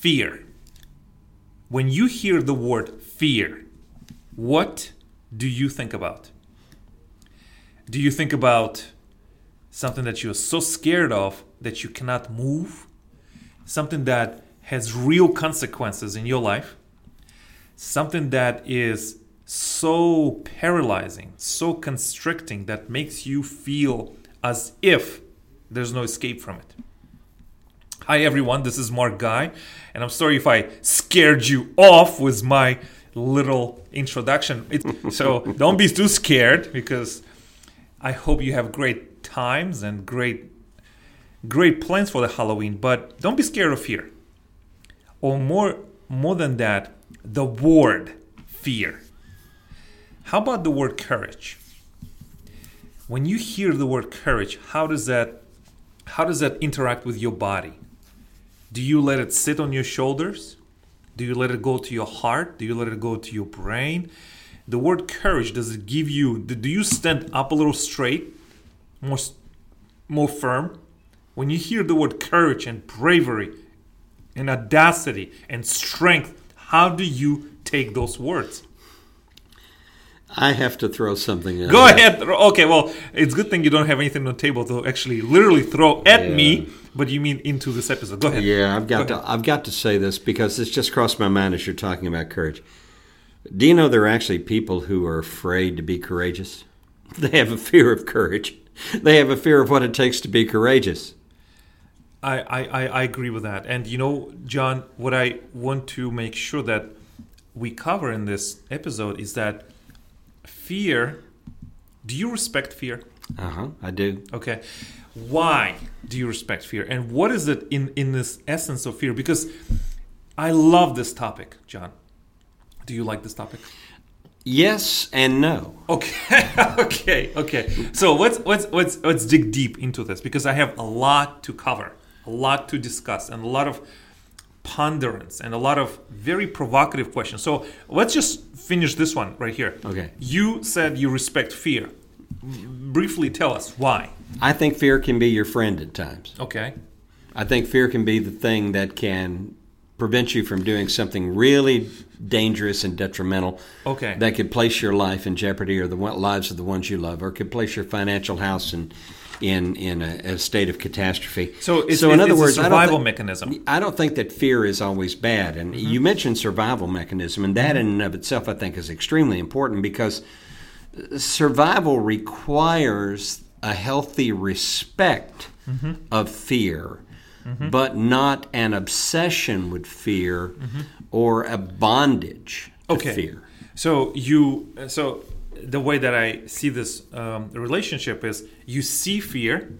fear. When you hear the word fear, what do you think about? Do you think about something that you're so scared of that you cannot move? Something that has real consequences in your life? Something that is so paralyzing, so constricting that makes you feel as if there's no escape from it. Hi everyone, this is Mark Guy, and I'm sorry if I scared you off with my little introduction. So don't be too scared because I hope you have great times and great great plans for the Halloween, but don't be scared of fear. Or more more than that, the word fear. How about the word courage? When you hear the word courage, how does that how does that interact with your body? Do you let it sit on your shoulders? Do you let it go to your heart? Do you let it go to your brain? The word courage does it give you do you stand up a little straight, more more firm? When you hear the word courage and bravery and audacity and strength, how do you take those words? I have to throw something in. Go ahead. Okay, well, it's good thing you don't have anything on the table to actually literally throw at Yeah. me, but you mean into this episode. Go ahead. Yeah, I've got Go to. I've got to say this because it's just crossed my mind as you're talking about courage. Do you know there are actually people who are afraid to be courageous? They have a fear of courage. They have a fear of what it takes to be courageous. I, I I agree with that. And you know, John, what I want to make sure that we cover in this episode is that fear. Do you respect fear? Uh huh. I do. Okay. Why do you respect fear? And what is it in, in this essence of fear? Because I love this topic, John. Do you like this topic? Yes and no. Okay, okay, okay. So let's let's let's let's dig deep into this because I have a lot to cover, a lot to discuss, and a lot of ponderance and a lot of very provocative questions. So let's just finish this one right here. Okay. You said you respect fear. Briefly tell us why. I think fear can be your friend at times. Okay. I think fear can be the thing that can prevent you from doing something really dangerous and detrimental Okay. that could place your life in jeopardy or the lives of the ones you love or could place your financial house in in in a, a state of catastrophe. So it's, in it's, other it's words, a I don't survival mechanism. I don't think that fear is always bad. And Mm-hmm. you mentioned survival mechanism, and that in and of itself, I think, is extremely important because survival requires a healthy respect Mm-hmm. of fear, but not an obsession with fear or a bondage to Mm-hmm. Okay. fear. So you so the way that I see this um, relationship is you see fear,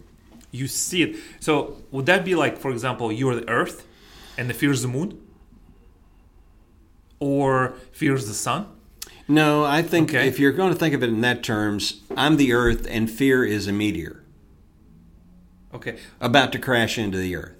you see it. So would that be like, for example, you are the Earth, and the fear is the Moon, or fear is the Sun? No, I think Okay. if you're going to think of it in that terms, I'm the Earth and fear is a meteor Okay. about to crash into the Earth.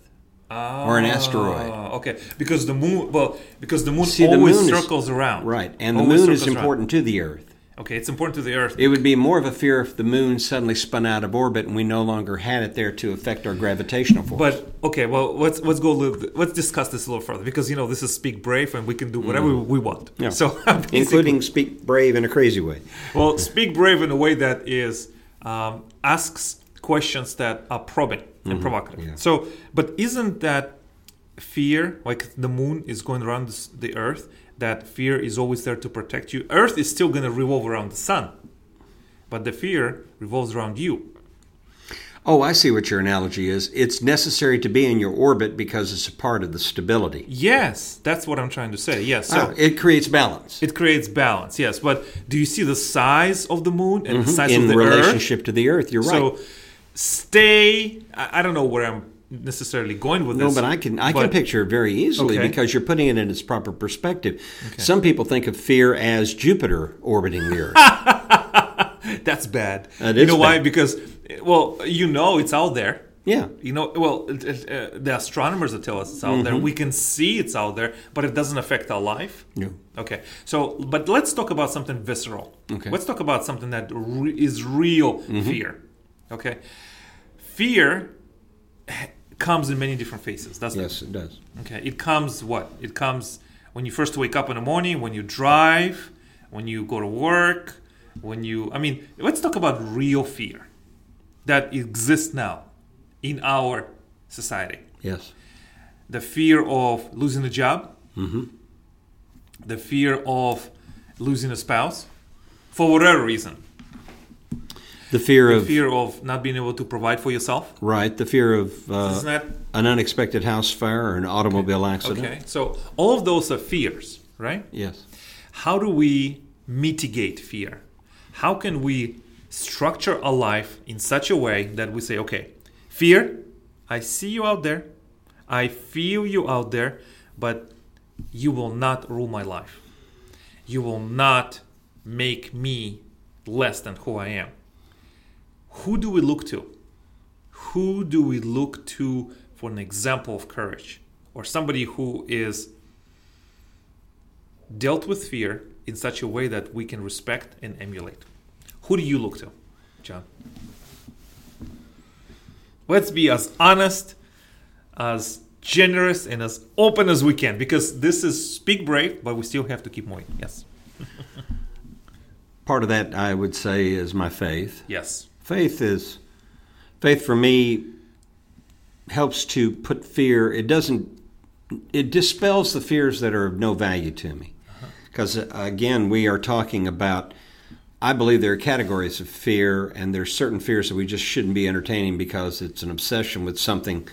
Or an asteroid. Ah, Okay, because the moon, well, because the moon See, the always moon is- circles around. Right, and the moon is around. important to the Earth. Okay, it's important to the Earth. It would be more of a fear if the moon suddenly spun out of orbit and we no longer had it there to affect our gravitational force. But okay, well, let's let's go. a little, let's discuss this a little further because you know this is Speak Brave and we can do whatever we want. Yeah. So including speak brave in a crazy way. well, Speak Brave in a way that is um, asks questions that are probing and provocative. yeah. So, but isn't that fear like the moon is going around the Earth? That fear is always there to protect you. Earth is still going to revolve around the sun, but the fear revolves around you. Oh, I see what your analogy is. It's necessary to be in your orbit because it's a part of the stability. Yes, that's what I'm trying to say. Yes. So Ah, it creates balance It creates balance, yes. But do you see the size of the moon and the size Mm-hmm. in of the Earth? relationship to the Earth. You're right. So stay. I, I don't know where I'm necessarily going with No, this. but I can I can picture it very easily Okay. because you're putting it in its proper perspective. Some people think of fear as Jupiter orbiting the Earth. That's bad. That you know why? Because well, you know it's out there. yeah. You know, well, it, uh, the astronomers that tell us it's out there. Mm-hmm. We can see it's out there, but it doesn't affect our life. No. Okay, so but let's talk about something visceral. Okay. Let's talk about something that re- is real Mm-hmm. fear. Okay, fear comes in many different phases, doesn't Yes, it does. it? Okay. It comes what? It comes when you first wake up in the morning, when you drive, when you go to work, when you. I mean, let's talk about real fear that exists now in our society. Yes. The fear of losing a job, hmm the fear of losing a spouse, for whatever reason. The fear The of fear of not being able to provide for yourself. right. The fear of uh, that an unexpected house fire or an automobile accident. okay? So all of those are fears, right? Yes. How do we mitigate fear? How can we structure a life in such a way that we say, okay, fear, I see you out there, I feel you out there, but you will not rule my life. You will not make me less than who I am. Who do we look to? Who do we look to for an example of courage? Or somebody who is dealt with fear in such a way that we can respect and emulate. Who do you look to, John? Let's be as honest, as generous, and as open as we can because this is speak brave, but we still have to keep moving. Yes. Part of that, I would say, is my faith. Yes. Faith is faith for me helps to put fear. It doesn't. It dispels the fears that are of no value to me. Uh-huh. Because uh, again, we are talking about. I believe there are categories of fear, and there's certain fears that we just shouldn't be entertaining because it's an obsession with something.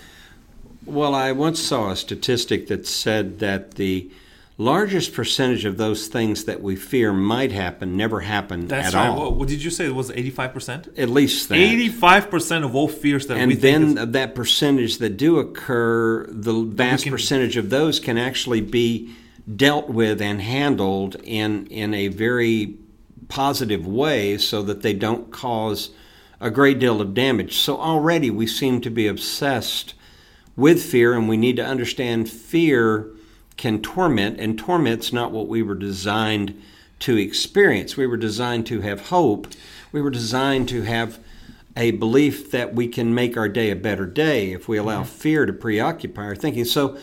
Well, I once saw a statistic that said that the largest percentage of those things that we fear might happen never happen That's at right. all. What, what did you say? It was 85%? At least that. 85% of all fears that we and think then is- that percentage that do occur, the vast can- percentage of those can actually be dealt with and handled in in a very positive way, so that they don't cause a great deal of damage. So already we seem to be obsessed with fear, and we need to understand fear can torment, and torment's not what we were designed to experience. We were designed to have hope. We were designed to have a belief that we can make our day a better day if we allow mm-hmm. fear to preoccupy our thinking. So,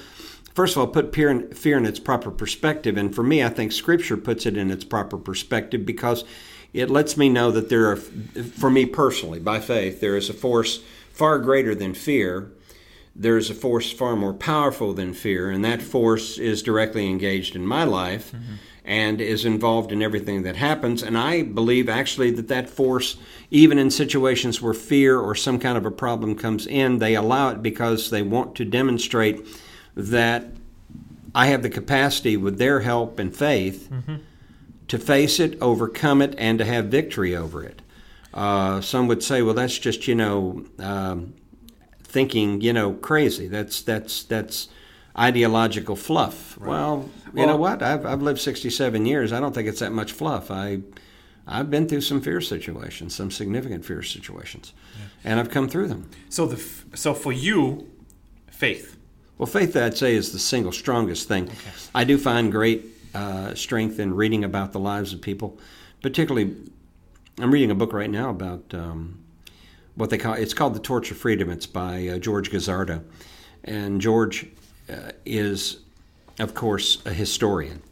first of all, put fear in, fear in its proper perspective. And for me, I think Scripture puts it in its proper perspective because it lets me know that there are, for me personally, by faith, there is a force far greater than fear there is a force far more powerful than fear, and that force is directly engaged in my life and is involved in everything that happens. And I believe actually that that force, even in situations where fear or some kind of a problem comes in, they allow it because they want to demonstrate that I have the capacity with their help and faith to face it, overcome it, and to have victory over it. Uh, some would say, well, that's just, you know, um, thinking, you know, crazy. That's that's that's ideological fluff. Well, you know what? I've I've lived 67 years. I don't think it's that much fluff. I I've been through some fear situations, some significant fear situations, and I've come through them. so the so for you, faith. Well, faith, I'd say, is the single strongest thing. I do find great uh, strength in reading about the lives of people. Particularly, I'm reading a book right now about um, what they call it's called The Torch of Freedom. It's by uh, George Gazzardo, and George uh, is, of course, a historian.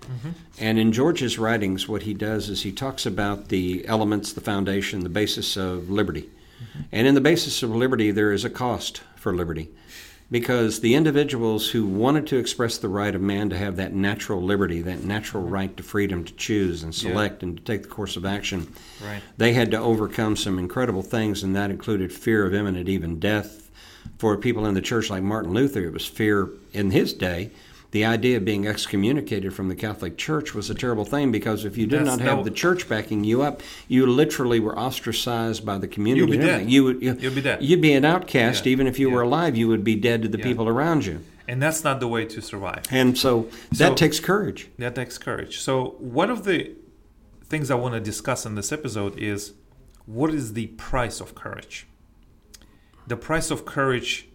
And in George's writings, what he does is he talks about the elements, the foundation, the basis of liberty. And in the basis of liberty, there is a cost for liberty because the individuals who wanted to express the right of man to have that natural liberty, that natural mm-hmm. right to freedom to choose and select and to take the course of action, Right. they had to overcome some incredible things, and that included fear of imminent, even death. For people in the church like Martin Luther, it was fear in his day. The idea of being excommunicated from the Catholic Church was a terrible thing because if you did That's- not have that- the church backing you up, you literally were ostracized by the community. You'd be dead. You would, you, You'd be dead. You'd be an outcast. Yeah. Even if you were alive, you would be dead to the Yeah. people around you. And that's not the way to survive. And so that So- takes courage. That takes courage. So, one of the things I want to discuss in this episode is what is the price of courage? The price of courage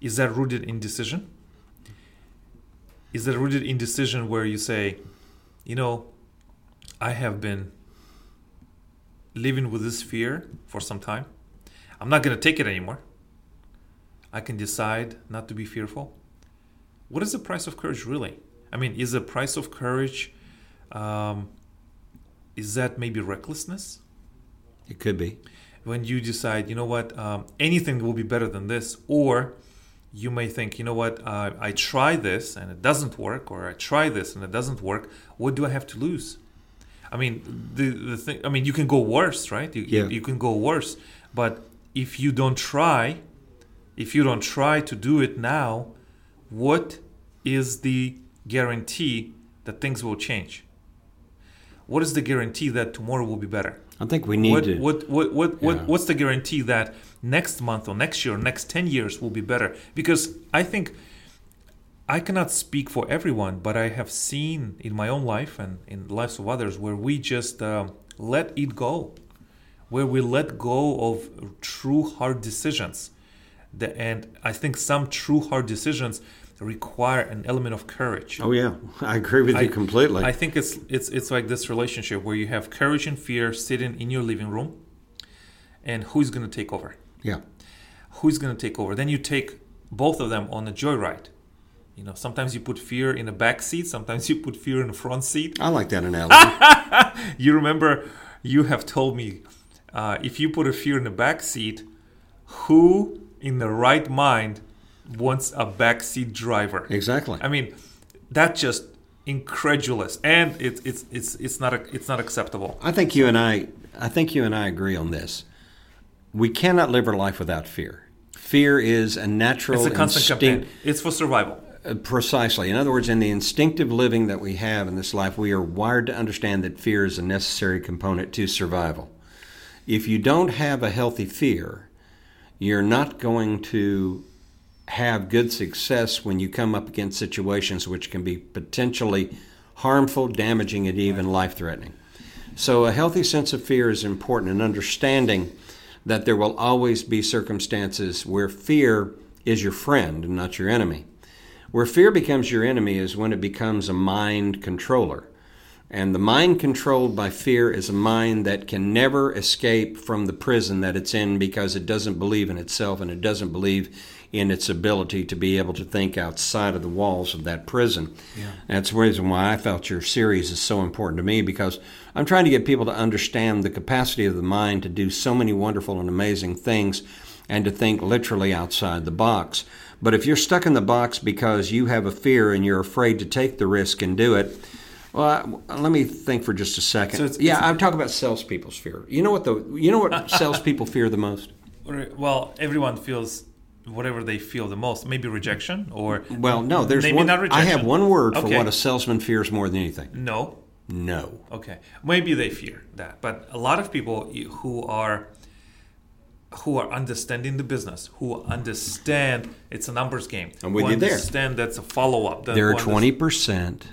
is that rooted in decision? Is that rooted in decision where you say, you know, I have been living with this fear for some time. I'm not going to take it anymore. I can decide not to be fearful. What is the price of courage really? I mean, is the price of courage, um, is that maybe recklessness? It could be. When you decide, you know what, um, anything will be better than this, or you may think, you know what, uh, I try this and it doesn't work, or I try this and it doesn't work. What do I have to lose? I mean, the the thing. I mean, you can go worse, right? You, Yeah. you can go worse, but if you don't try, if you don't try to do it now, what is the guarantee that things will change? What is the guarantee that tomorrow will be better? I think we need what, to. what what what what what's the guarantee that next month or next year next 10 years will be better. Because i think i cannot speak for everyone but i have seen in my own life and in the lives of others where we just um, let it go. Where we let go of true hard decisions. The, and i think some true hard decisions require an element of courage. Oh yeah, I agree with I- you completely. I think it's it's it's like this relationship where you have courage and fear sitting in your living room, and who's going to take over? Yeah. Who's going to take over? Then you take both of them on a joyride. You know, sometimes you put fear in the back seat, sometimes you put fear in the front seat. I like that analogy. You remember, you have told me uh, if you put a fear in the back seat, who in the right mind wants a backseat driver? exactly. I mean, that's just incredulous, and it's it's it's it's not a, it's not acceptable. I think you and I, I think you and I agree on this. We cannot live our life without fear. Fear is a natural It's a constant instinct. campaign. It's for survival. Uh, Precisely. In other words, in the instinctive living that we have in this life, we are wired to understand that fear is a necessary component to survival. If you don't have a healthy fear, you're not going to have good success when you come up against situations which can be potentially harmful, damaging, and even life threatening. So, a healthy sense of fear is important in understanding that there will always be circumstances where fear is your friend and not your enemy. Where fear becomes your enemy is when it becomes a mind controller. And the mind controlled by fear is a mind that can never escape from the prison that it's in because it doesn't believe in itself and it doesn't believe in its ability to be able to think outside of the walls of that prison. Yeah. That's the reason why I felt your series is so important to me because I'm trying to get people to understand the capacity of the mind to do so many wonderful and amazing things and to think literally outside the box. But if you're stuck in the box because you have a fear and you're afraid to take the risk and do it, well, I, let me think for just a second. So it's- yeah, it's- I'm talking about salespeople's fear. You know what the you know what salespeople fear the most? Well, everyone feels whatever they feel the most. Maybe rejection or Well, no, there's maybe one. not I have one word for Okay. what a salesman fears more than anything. no. No. Okay, maybe they fear that, but a lot of people who are who are understanding the business, who understand it's a numbers game, I'm with who you there. understand that's a follow up. There are twenty percent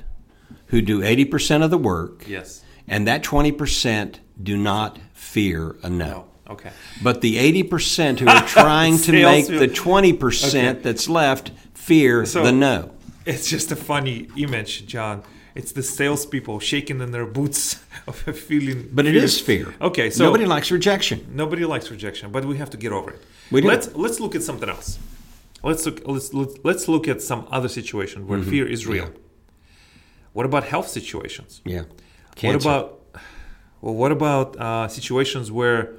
who do eighty percent of the work, Yes. and that twenty percent do not fear a no. No. Okay. But the eighty percent who are trying to make the twenty percent Okay. that's left fear So- the no. It's just a funny image, John. It's the salespeople shaking in their boots of a feeling. But it feeling- is fear. Okay, so nobody likes rejection. Nobody likes rejection, but we have to get over it. We do. Let's let's look at something else. Let's look let's let's, let's look at some other situation where Mm-hmm. fear is real. What about health situations? Yeah. What about well? What about uh, situations where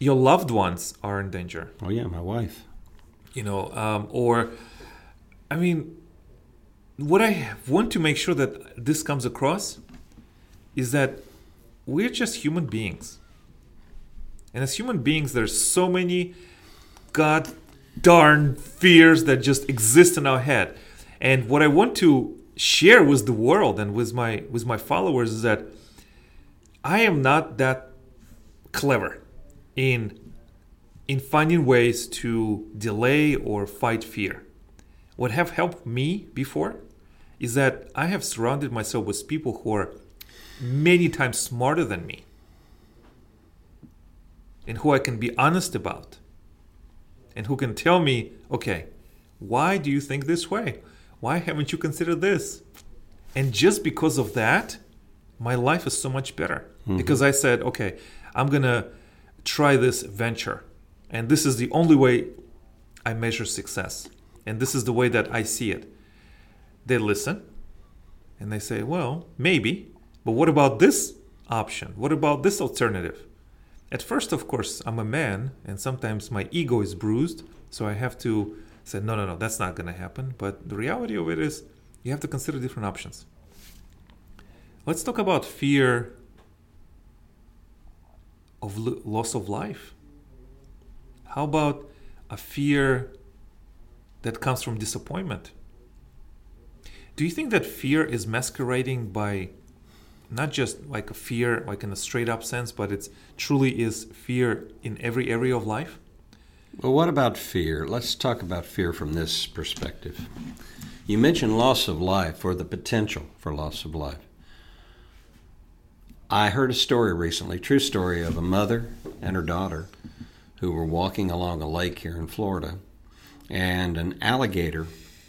your loved ones are in danger? Oh yeah, my wife. You know, um, or I mean, what I want to make sure that this comes across is that we're just human beings. And as human beings, there's so many god darn fears that just exist in our head. And what I want to share with the world and with my with my followers is that I am not that clever in in finding ways to delay or fight fear. What have helped me before is that I have surrounded myself with people who are many times smarter than me and who I can be honest about and who can tell me, okay, why do you think this way? Why haven't you considered this? And just because of that, my life is so much better mm-hmm. because I said, okay, I'm going to try this venture. And this is the only way I measure success. And this is the way that I see it. They listen and they say, well, maybe, but what about this option? What about this alternative? At first, of course, I'm a man and sometimes my ego is bruised, so I have to say, no, no, no, that's not going to happen. But the reality of it is, you have to consider different options. Let's talk about fear of loss of life. How about a fear that comes from disappointment? Do you think that fear is masquerading by not just like a fear, like in a straight up sense, but it's truly is fear in every area of life? Well, what about fear? Let's talk about fear from this perspective. You mentioned loss of life or the potential for loss of life. I heard a story recently, true story of a mother and her daughter who were walking along a lake here in Florida, and an alligator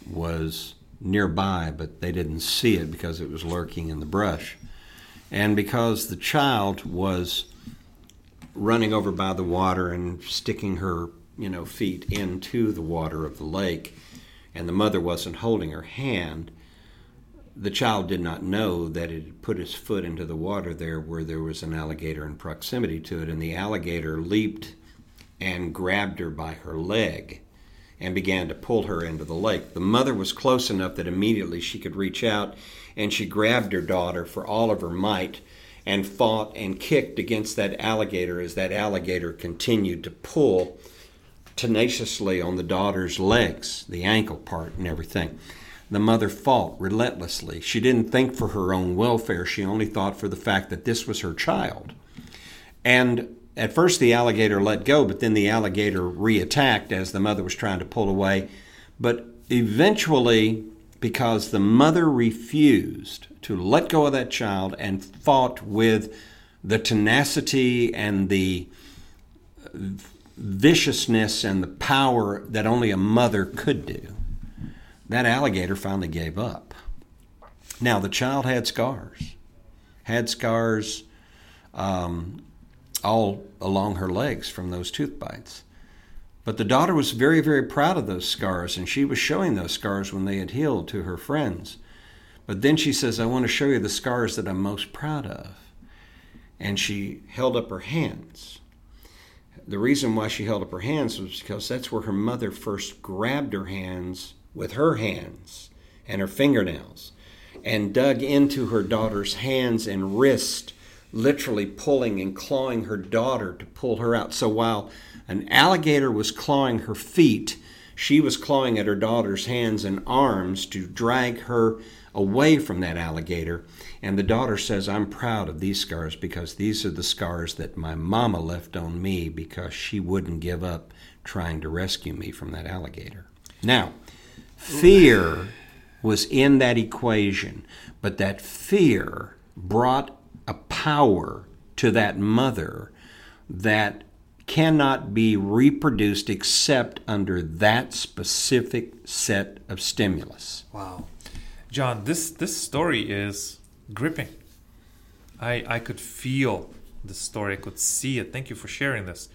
was nearby, but they didn't see it because it was lurking in the brush. And because the child was running over by the water and sticking her, you know, feet into the water of the lake, and the mother wasn't holding her hand, the child did not know that it had put its foot into the water there where there was an alligator in proximity to it, and the alligator leaped and grabbed her by her leg and began to pull her into the lake. The mother was close enough that immediately she could reach out and she grabbed her daughter for all of her might and fought and kicked against that alligator as that alligator continued to pull tenaciously on the daughter's legs, the ankle part and everything. The mother fought relentlessly. She didn't think for her own welfare, she only thought for the fact that this was her child. And at first, the alligator let go, but then the alligator reattacked as the mother was trying to pull away. But eventually, because the mother refused to let go of that child and fought with the tenacity and the viciousness and the power that only a mother could do that alligator finally gave up. Now, the child had scars, had scars um, all along her legs from those tooth bites. But the daughter was very, very proud of those scars, and she was showing those scars when they had healed to her friends. But then she says, I want to show you the scars that I'm most proud of. And she held up her hands. The reason why she held up her hands was because that's where her mother first grabbed her hands with her hands and her fingernails and dug into her daughter's hands and wrist, literally pulling and clawing her daughter to pull her out. So while an alligator was clawing her feet, she was clawing at her daughter's hands and arms to drag her away from that alligator. And the daughter says, I'm proud of these scars because these are the scars that my mama left on me because she wouldn't give up trying to rescue me from that alligator. Now, Fear was in that equation, but that fear brought a power to that mother that cannot be reproduced except under that specific set of stimulus. Wow. John, this this story is gripping. I I could feel the story. I could see it. Thank you for sharing this.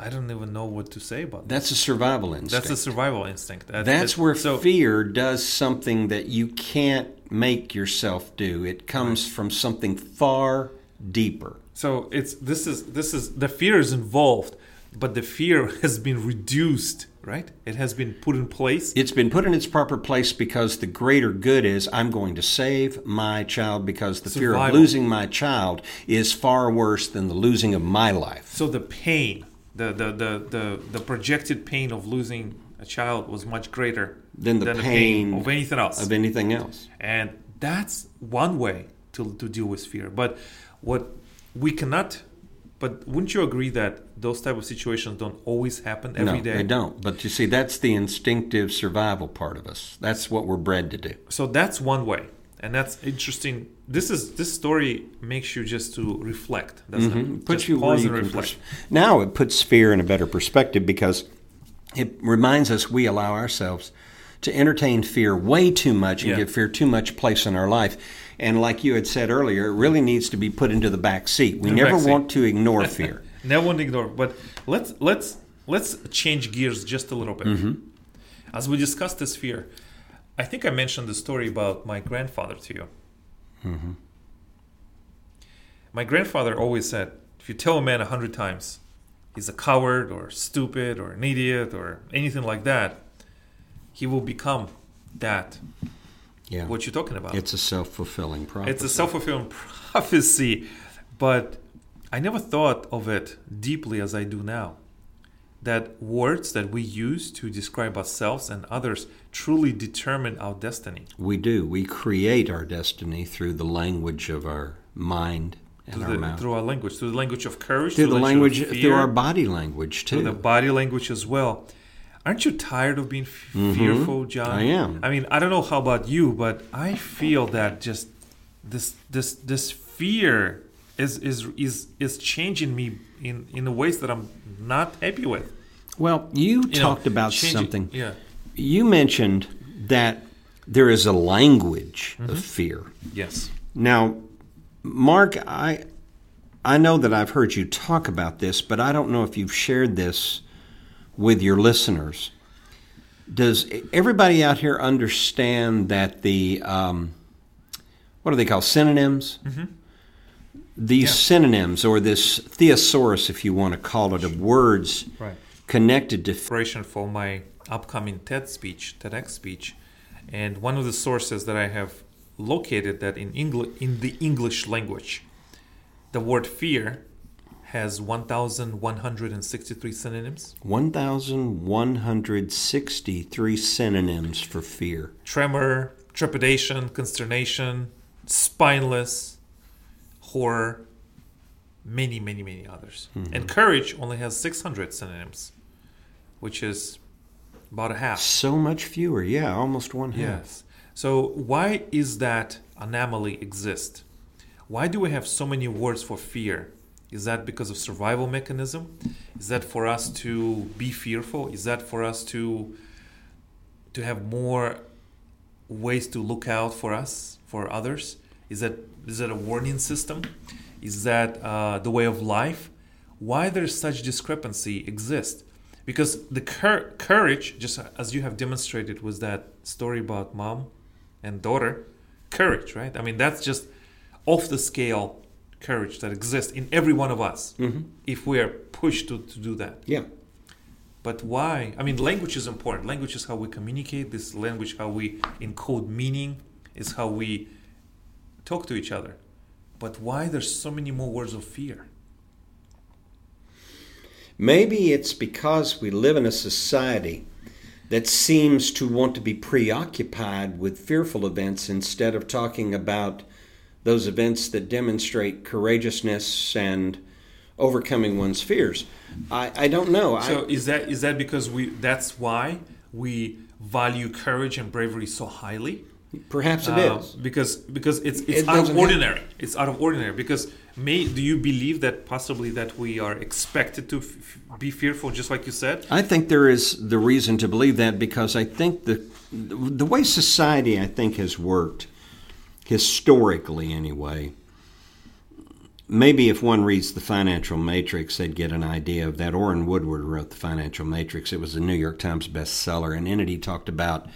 I don't even know what to say about that. That's a survival instinct. That's a survival instinct. That, That's where so, fear does something that you can't make yourself do. It comes right. from something far deeper. So it's this is this is the fear is involved, but the fear has been reduced, right? It has been put in place. It's been put in its proper place because the greater good is I'm going to save my child because the survival. fear of losing my child is far worse than the losing of my life. So the pain the, the, the, the, the projected pain of losing a child was much greater than the, than pain, the pain, of anything else. Of anything else. And that's one way to, to deal with fear. But what we cannot but wouldn't you agree that those type of situations don't always happen every no, day? they don't. But you see, that's the instinctive survival part of us. That's what we're bred to do. So that's one way and that's interesting. This is this story makes you just to reflect. Doesn't mm-hmm. it? Puts you pause and reflect. Pers- now it puts fear in a better perspective because it reminds us we allow ourselves to entertain fear way too much and yeah. give fear too much place in our life. And like you had said earlier, it really needs to be put into the back seat. We never want to ignore fear. never want to ignore. But let's let's let's change gears just a little bit. As we discuss this fear, I think I mentioned the story about my grandfather to you. Mm-hmm. My grandfather always said, if you tell a man a hundred times he's a coward or stupid or an idiot or anything like that, he will become that. Yeah. What you're talking about? It's a self fulfilling prophecy. It's a self fulfilling prophecy, but I never thought of it deeply as I do now. That words that we use to describe ourselves and others truly determine our destiny. We do. We create our destiny through the language of our mind and Through, our the, mouth. through our language, through the language of courage, Through the language, of through our body language too. through the body language as well. Aren't you tired of being f- fearful, John? Mm-hmm. I am. I mean, I don't know how about you, but I feel that just this this this fear is is is is changing me in in ways that I'm not happy with. well, you, You know, talked about changing- something. Yeah. You mentioned that there is a language Mm-hmm. of fear. Yes. Now, Mark, I I know that I've heard you talk about this, but I don't know if you've shared this with your listeners. Does everybody out here understand that the um, what do they call synonyms? These Yeah. synonyms, or this thesaurus, if you want to call it, of words Right. connected to Preparation for my upcoming TED speech, TEDx speech, and one of the sources that I have located that in English in the English language, the word fear has 1,163 synonyms. 1,163 synonyms for fear. tremor, trepidation, consternation, spineless, horror, many, many, many others. Mm-hmm. And courage only has 600 synonyms, which is about a half. So much fewer, yeah, almost one half. Yes. So why is that anomaly exist? Why do we have so many words for fear? Is that because of survival mechanism? Is that for us to be fearful? Is that for us to to have more ways to look out for us, for others? Is that is that a warning system? Is that uh, the way of life? Why there's such discrepancy exist? Because the cur- courage, just as you have demonstrated, was that story about mom and daughter, courage, right? I mean, that's just off the scale courage that exists in every one of us if we are pushed to, to do that. Yeah. But why? I mean, language is important. Language is how we communicate. This language, how we encode meaning, is how we talk to each other. But why there's so many more words of fear? Maybe it's because we live in a society that seems to want to be preoccupied with fearful events instead of talking about those events that demonstrate courageousness and overcoming one's fears. I, I don't know. So I, is that is that because we? That's why we value courage and bravery so highly. Perhaps it Uh, is. because because it's it's It out of ordinary. It's out of ordinary. Because may do you believe that possibly that we are expected to f- be fearful, just like you said? I think there is the reason to believe that because I think the the way society I think has worked historically anyway. Maybe if one reads the Financial Matrix, they'd get an idea of that. Orrin Woodward wrote the Financial Matrix. It was a New York Times bestseller, and in it he talked about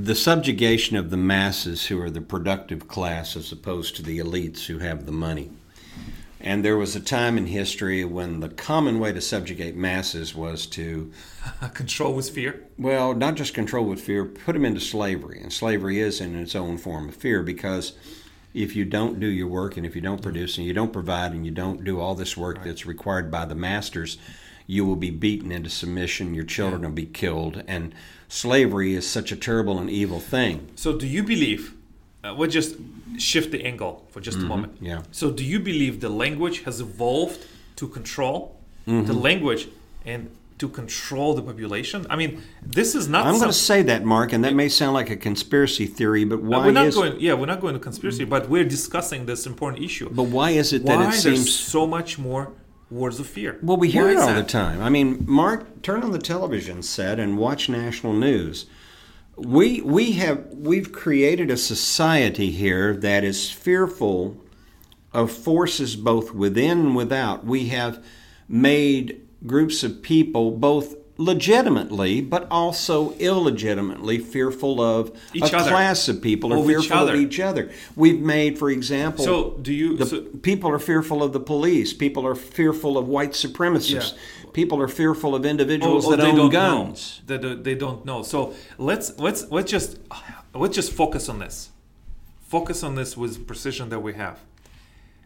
the subjugation of the masses who are the productive class as opposed to the elites who have the money. And there was a time in history when the common way to subjugate masses was to, Control with fear. well, not just control with fear, put them into slavery. And slavery is in its own form of fear because if you don't do your work and if you don't produce and you don't provide and you don't do all this work that's required by the masters, you will be beaten into submission, your children will be killed. And slavery is such a terrible and evil thing. So, do you believe? Uh, we'll just shift the angle for just a moment. Mm-hmm. yeah. So, do you believe the language has evolved to control Mm-hmm. the language and to control the population? I mean, this is not. I'm some, going to say that, Mark, and that may sound like a conspiracy theory, but Uh, why we're not is going. Yeah, we're not going to conspiracy, but we're discussing this important issue. but why is it that Why it there's seems so much more words of fear? Well, we hear Why it all the time. I mean, Mark, turn on the television set and watch national news. We we have we've created a society here that is fearful of forces both within and without. We have made groups of people, both legitimately but also illegitimately fearful of Each a other. class of people each fearful other. of each other. We've made, for example, So, do you- the, so- people are fearful of the police. People are fearful of white supremacists. People are fearful of individuals Oh, oh, that they own don't guns. know. They, do- they don't know. So let's let's let's just let's just focus on this. Focus on this with precision that we have.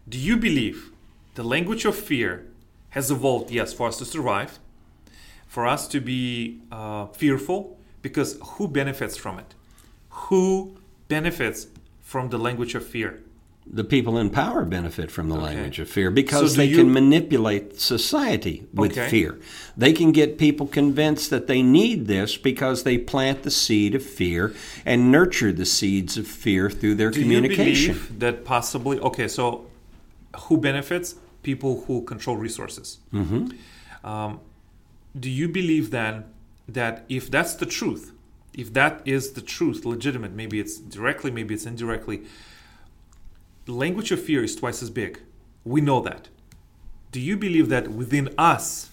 Do you believe the language of fear has evolved? Yes, for us to survive, for us to be uh, fearful, because who benefits from it? Who benefits from the language of fear? The people in power benefit from the language of fear because So they you- can manipulate society with Okay. fear. They can get people convinced that they need this because they plant the seed of fear and nurture the seeds of fear through their Do communication. you believe that possibly? Okay, so who benefits? People who control resources. Mm-hmm. Um, do you believe then that if that's the truth, if that is the truth, legitimate, maybe it's directly, maybe it's indirectly, the language of fear is twice as big. We know that. Do you believe that within us,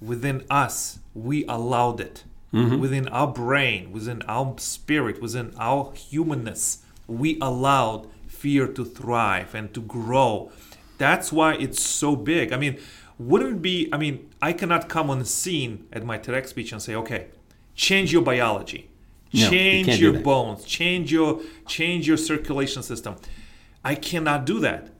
within us, we allowed it? Mm-hmm. Within our brain, within our spirit, within our humanness, we allowed fear to thrive and to grow. That's why it's so big. I mean, wouldn't be, I mean, I cannot come on the scene at my TEDx speech and say, okay, change your biology, No, you change your bones, change your change your circulation system. I cannot do that.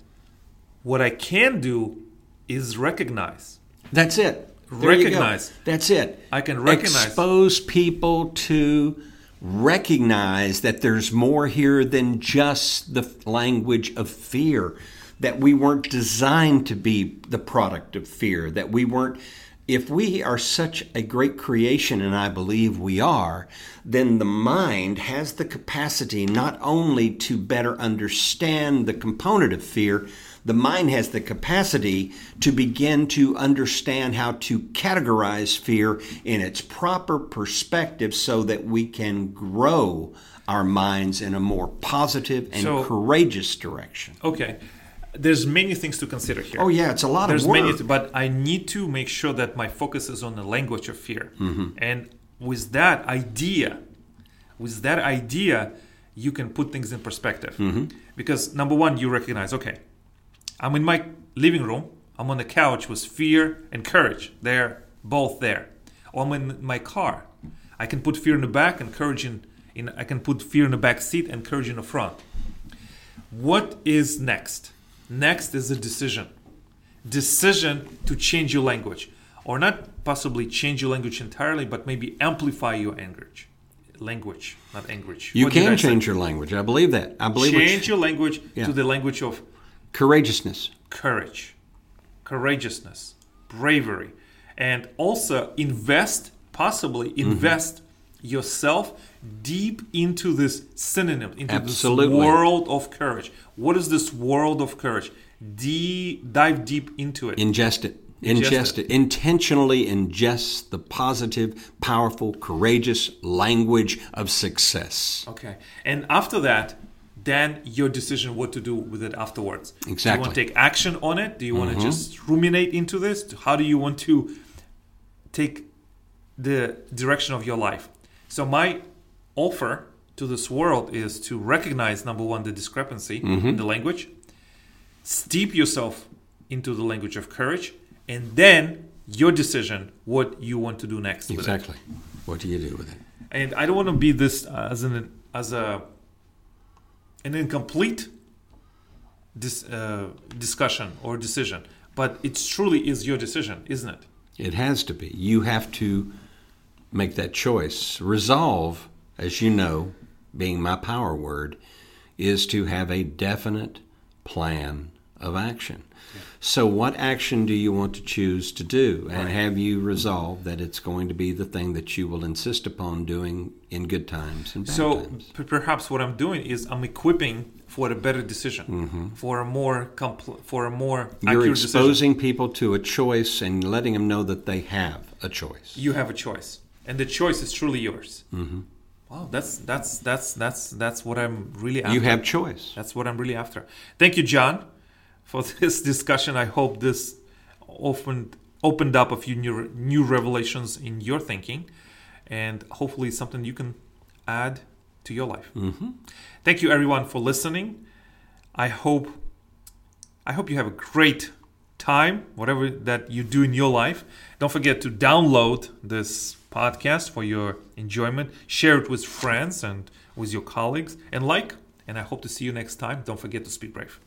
What I can do is recognize. That's it. There. Recognize. That's it. I can recognize. Expose people to recognize that there's more here than just the language of fear. That we weren't designed to be the product of fear. That we weren't. If we are such a great creation, and I believe we are, then the mind has the capacity not only to better understand the component of fear, the mind has the capacity to begin to understand how to categorize fear in its proper perspective so that we can grow our minds in a more positive and So- courageous direction. Okay, there's many things to consider here. Oh, yeah, it's a lot There's of work. many, but I need to make sure that my focus is on the language of fear. Mm-hmm. And with that idea, with that idea, you can put things in perspective. Mm-hmm. Because number one, you recognize, okay, I'm in my living room. I'm on the couch with fear and courage. They're both there. Or I'm in my car. I can put fear in the back and courage in, in I can put fear in the back seat and courage in the front. What is next? Next is a decision. Decision to change your language. Or not possibly change your language entirely, but maybe amplify your language. Language, not language. You What can say? change your language. I believe that. I believe change your language Yeah. to the language of courageousness. courage, courageousness, bravery, and also invest, possibly Mm-hmm. Yourself deep into this synonym, into Absolutely. this world of courage. What is this world of courage? De- dive deep into it. Ingest it. Ingest Ingest it. it. Intentionally ingest the positive, powerful, courageous language of success. Okay. And after that, then your decision what to do with it afterwards. Exactly. Do you want to take action on it? Do you want Mm-hmm. to just ruminate into this? How do you want to take the direction of your life? So my offer to this world is to recognize number one the discrepancy Mm-hmm. in the language, steep yourself into the language of courage, and then your decision what you want to do next. Exactly. What do you do with it? and I don't want to be this uh, as an as a an incomplete dis, uh, discussion or decision, but it truly is your decision, isn't it? It has to be. You have to make that choice. Resolve, as you know, being my power word, is to have a definite plan of action. So, what action do you want to choose to do? And Right. have you resolved that it's going to be the thing that you will insist upon doing in good times and bad So times? p- perhaps what I'm doing is I'm equipping for a better decision, for a more compl- for a more Mm-hmm. You're accurate decision. exposing people to a choice and letting them know that they have a choice. You have a choice, and the choice is truly yours. Mm-hmm. Wow, that's that's that's that's that's what I'm really after. You have choice. That's what I'm really after. Thank you, John, for this discussion. I hope this opened opened up a few new new revelations in your thinking, and hopefully something you can add to your life. Mm-hmm. Thank you everyone for listening. I hope I hope you have a great time, whatever that you do in your life. Don't forget to download this podcast for your enjoyment. Share it with friends and with your colleagues and like. And I hope to see you next time. Don't forget to speak brave.